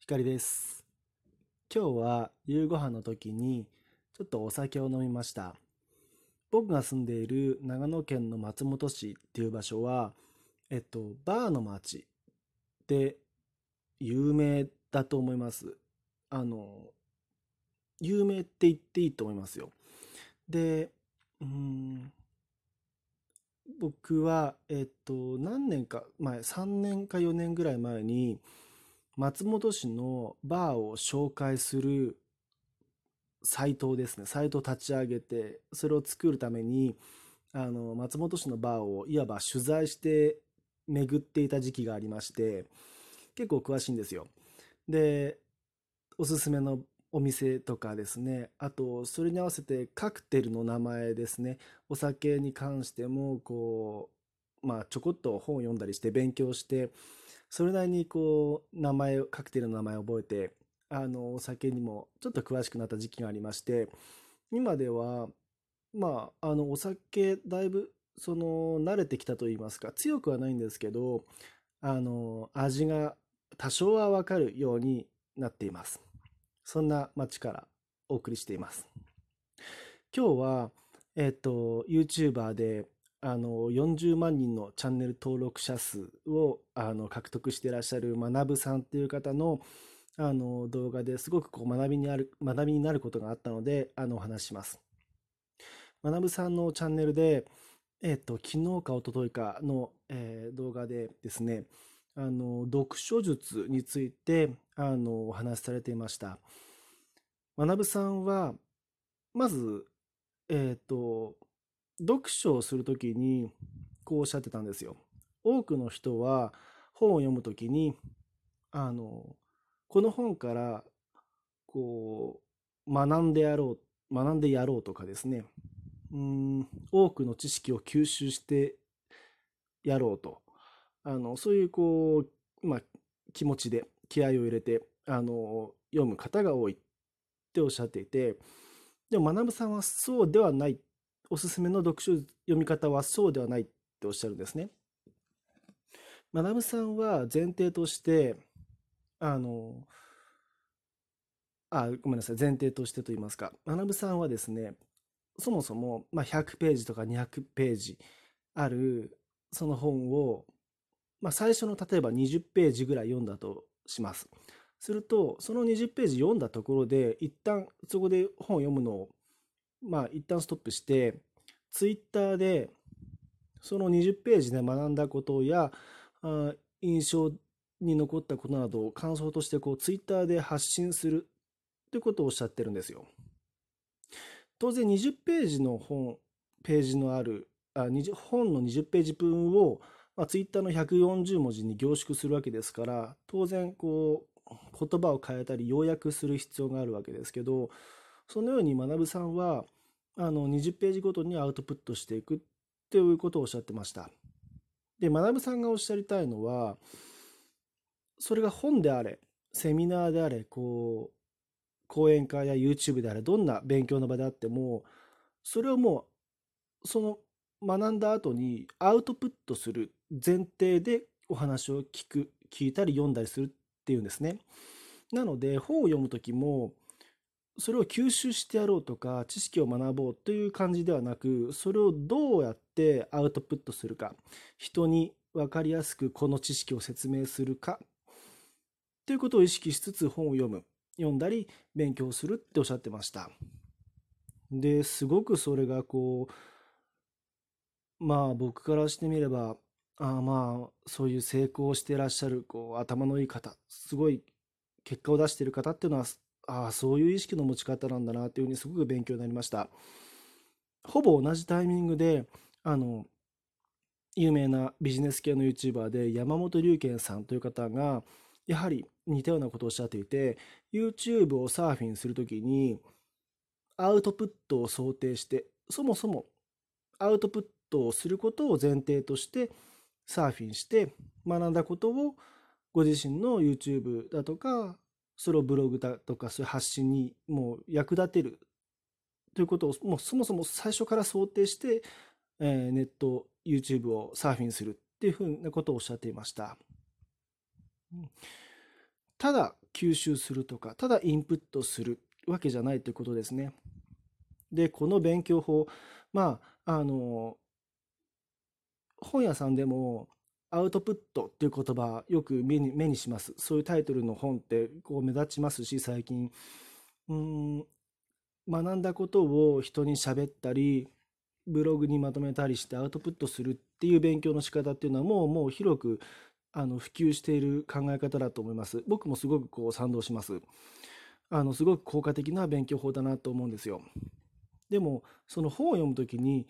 光です。今日は夕ご飯の時にちょっとお酒を飲みました。僕が住んでいる長野県の松本市っていう場所は、えっと、バーの街で有名だと思います。あの、有名って言っていいと思いますよ。で、うん、僕は、えっと、何年か前、3年か4年ぐらい前に、松本市のバーを紹介するサイトをですね、サイトを立ち上げて、それを作るために、あの、松本市のバーをいわば取材して巡っていた時期がありまして、結構詳しいんですよ。で、おすすめのお店とかですね、あと、それに合わせてカクテルの名前ですね、お酒に関しても、こう、まあ、ちょこっと本を読んだりして勉強して、それなりにこう、名前、カクテルの名前を覚えて、あの、お酒にもちょっと詳しくなった時期がありまして、今では、まあ、あの、お酒、だいぶ、その、慣れてきたと言いますか、強くはないんですけど、あの、味が多少はわかるようになっています。そんな街からお送りしています。今日は、えっと、YouTuber で、あの、40万人のチャンネル登録者数を、あの、獲得してらっしゃる学さんっていう方の、あの、動画ですごくこう学びにある、学びになることがあったので、あの、お話しします。学さんのチャンネルで、えっと、昨日か一昨日かの、えー動画でですね、あの、読書術について、あの、お話しされていました。学さんは、まず、えっと、読書をするときに、こうおっしゃってたんですよ。多くの人は本を読むときに、あの、この本から、こう、学んでやろう、学んでやろうとかですね、うん、多くの知識を吸収してやろうと、あの、そういうこう、まあ、気持ちで気合を入れて、あの、読む方が多いっておっしゃっていて、でも学さんはそうではない、おすすめの読書読み方はそうではないっておっしゃるんですね。学さんは前提として、あの、あ、ごめんなさい、前提としてと言いますか、学さんはですね、そもそも、まあ、100ページとか200ページあるその本を、まあ、最初の例えば20ページぐらい読んだとします。すると、その20ページ読んだところで、一旦そこで本を読むのを、まあ、一旦ストップして、ツイッターで、その20ページで学んだことや、あ印象に残ったことなどを感想としてこうツイッターで発信するということをおっしゃってるんですよ。当然20ページの本、ページのある、あ本の20ページ分を、まあ、ツイッターの140文字に凝縮するわけですから、当然こう言葉を変えたり要約する必要があるわけですけど、そのように学さんはあの20ページごとにアウトプットしていくっていうことをおっしゃってました。で、学さんがおっしゃりたいのは、それが本であれ、セミナーであれ、こう、講演会や YouTube であれ、どんな勉強の場であっても、それをもう、その学んだ後にアウトプットする前提でお話を聞く、聞いたり読んだりするっていうんですね。なので、本を読むときも、それを吸収してやろうとか、知識を学ぼうという感じではなく、それをどうやってアウトプットするか、人に分かりやすくこの知識を説明するか、ということを意識しつつ本を読む、読んだり勉強するっておっしゃってました。で、すごくそれがこう、まあ僕からしてみれば、あまあそういう成功してらっしゃるこう頭のいい方、すごい結果を出してる方っていうのは、ああそういう意識の持ち方なんだなっていうふうにすごく勉強になりました。ほぼ同じタイミングで、あの、有名なビジネス系の YouTuber で山本龍賢さんという方が、やはり似たようなことをおっしゃっていて、YouTube をサーフィンするときに、アウトプットを想定して、そもそもアウトプットをすることを前提としてサーフィンして学んだことをご自身の YouTube だとか、それをブログだとかそういう発信にもう役立てるということをもうそもそも最初から想定して、えーネット YouTube をサーフィンするっていうふうなことをおっしゃっていました。ただ吸収するとか、ただインプットするわけじゃないということですね。で、この勉強法、まあ、あの、本屋さんでもアウトプットっていう言葉よく目に目にします。そういうタイトルの本ってこう目立ちますし、最近。うん、学んだことを人に喋ったり、ブログにまとめたりしてアウトプットするっていう勉強の仕方っていうのはもうもう広くあの普及している考え方だと思います。僕もすごくこう賛同します。あのすごく効果的な勉強法だなと思うんですよ。でもその本を読むときに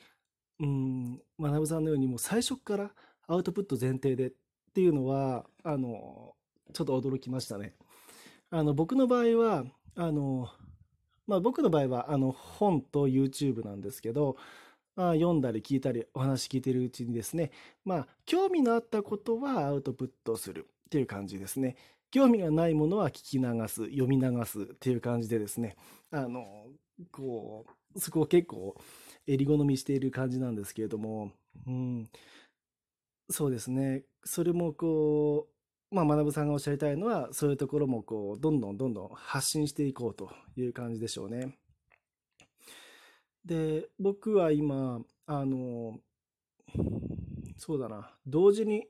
うん学さんのようにもう最初からアウトプット前提でっていうのはあのちょっと驚きましたね。あの僕の場合はあのまあ僕の場合はあの本と YouTube なんですけどあ読んだり聞いたりお話聞いてるうちにですね、まあ、興味のあったことはアウトプットするっていう感じですね。興味がないものは聞き流す、読み流すっていう感じでですね、あの、こう、そこを結構襟好みしている感じなんですけれども、うん、そうですね、それもこう、まあ、学さんがおっしゃりたいのは、そういうところもこう、どんどんどんどん発信していこうという感じでしょうね。で、僕は今、あの、そうだな、同時に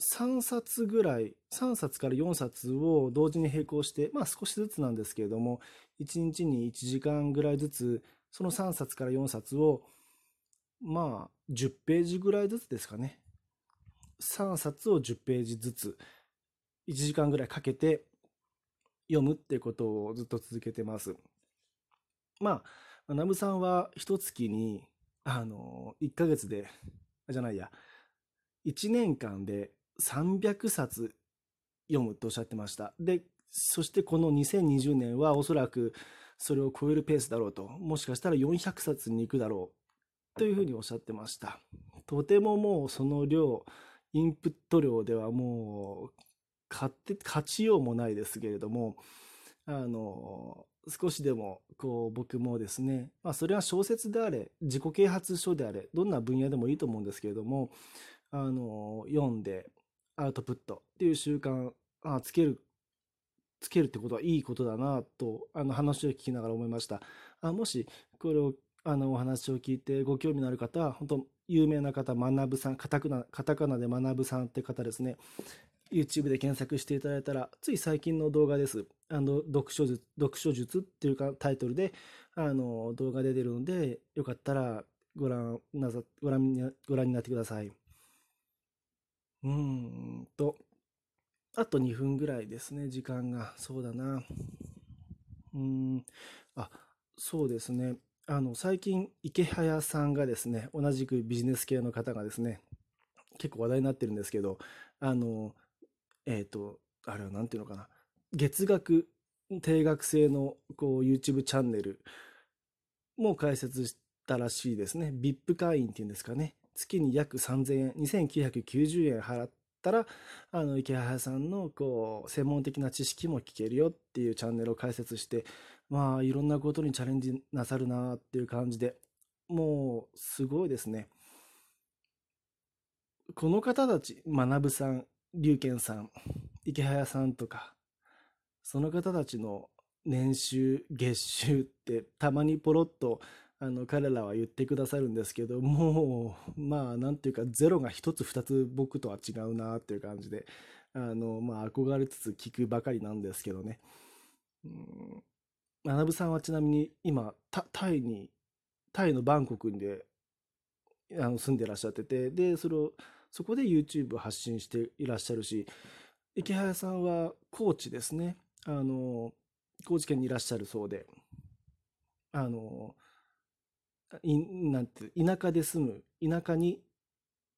3冊ぐらい、3冊から4冊を同時に並行して、まあ少しずつなんですけれども、1日に1時間ぐらいずつ、その3冊から4冊を、まあ10ページぐらいずつですかね。3冊を10ページずつ、1時間ぐらいかけて読むってことをずっと続けてます。まあ、ナムさんは一月に、あの、1ヶ月で、じゃないや、1年間で300冊読むとおっしゃってました。で、そしてこの2020年はおそらくそれを超えるペースだろうと、もしかしたら400冊に行くだろうというふうにおっしゃってました。とてももうその量、インプット量ではもう勝って勝ちようもないですけれども、あの、少しでもこう僕もですね、まあ、それは小説であれ自己啓発書であれどんな分野でもいいと思うんですけれどもあの読んでアウトプットっていう習慣あつけるつけるってことはいいことだなとあの話を聞きながら思いました。あもしこれをあのお話を聞いてご興味のある方は本当有名な方学さんカタカナで学さんって方ですね YouTube で検索していただいたら、つい最近の動画です。あの、読書術、読書術っていうかタイトルで、あの、動画で出てるので、よかったらご覧なさ、ご覧に、ご覧になってください。うーんと、あと2分ぐらいですね、時間が。そうだな。うーん、あ、そうですね。あの、最近、池早さんがですね、同じくビジネス系の方がですね、結構話題になってるんですけど、あの、えっ、ー、と、あれはなんていうのかな。月額、定額制のこう YouTube チャンネルも開設したらしいですね。VIP 会員っていうんですかね。月に約3000円、2990円払ったら、あの、池原さんのこう、専門的な知識も聞けるよっていうチャンネルを開設して、まあ、いろんなことにチャレンジなさるなっていう感じで、もう、すごいですね。この方たち、学さん、龍賢さん、池早さんとか、その方たちの年収、月収ってたまにポロッとあの彼らは言ってくださるんですけど、もう、まあ、なんていうか、ゼロが一つ二つ僕とは違うなっていう感じで、あの、まあ、憧れつつ聞くばかりなんですけどね。うん、学さんはちなみに今、タイに、タイのバンコクであの住んでらっしゃってて、で、それをそこで YouTube 発信していらっしゃるし、池早さんは高知ですね。あの、高知県にいらっしゃるそうで、あの、いなんて、田舎で住む、田舎に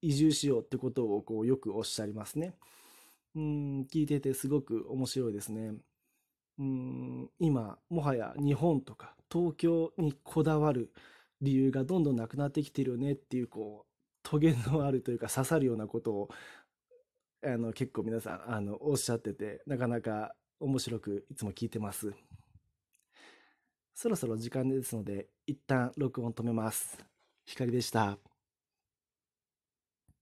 移住しようってことをこうよくおっしゃりますね。うん、聞いててすごく面白いですね。うん、今、もはや日本とか東京にこだわる理由がどんどんなくなってきてるよねっていう、こう、トゲのあるというか刺さるようなことをあの結構皆さんあのおっしゃっててなかなか面白くいつも聞いてます。そろそろ時間ですので一旦録音止めます。光でした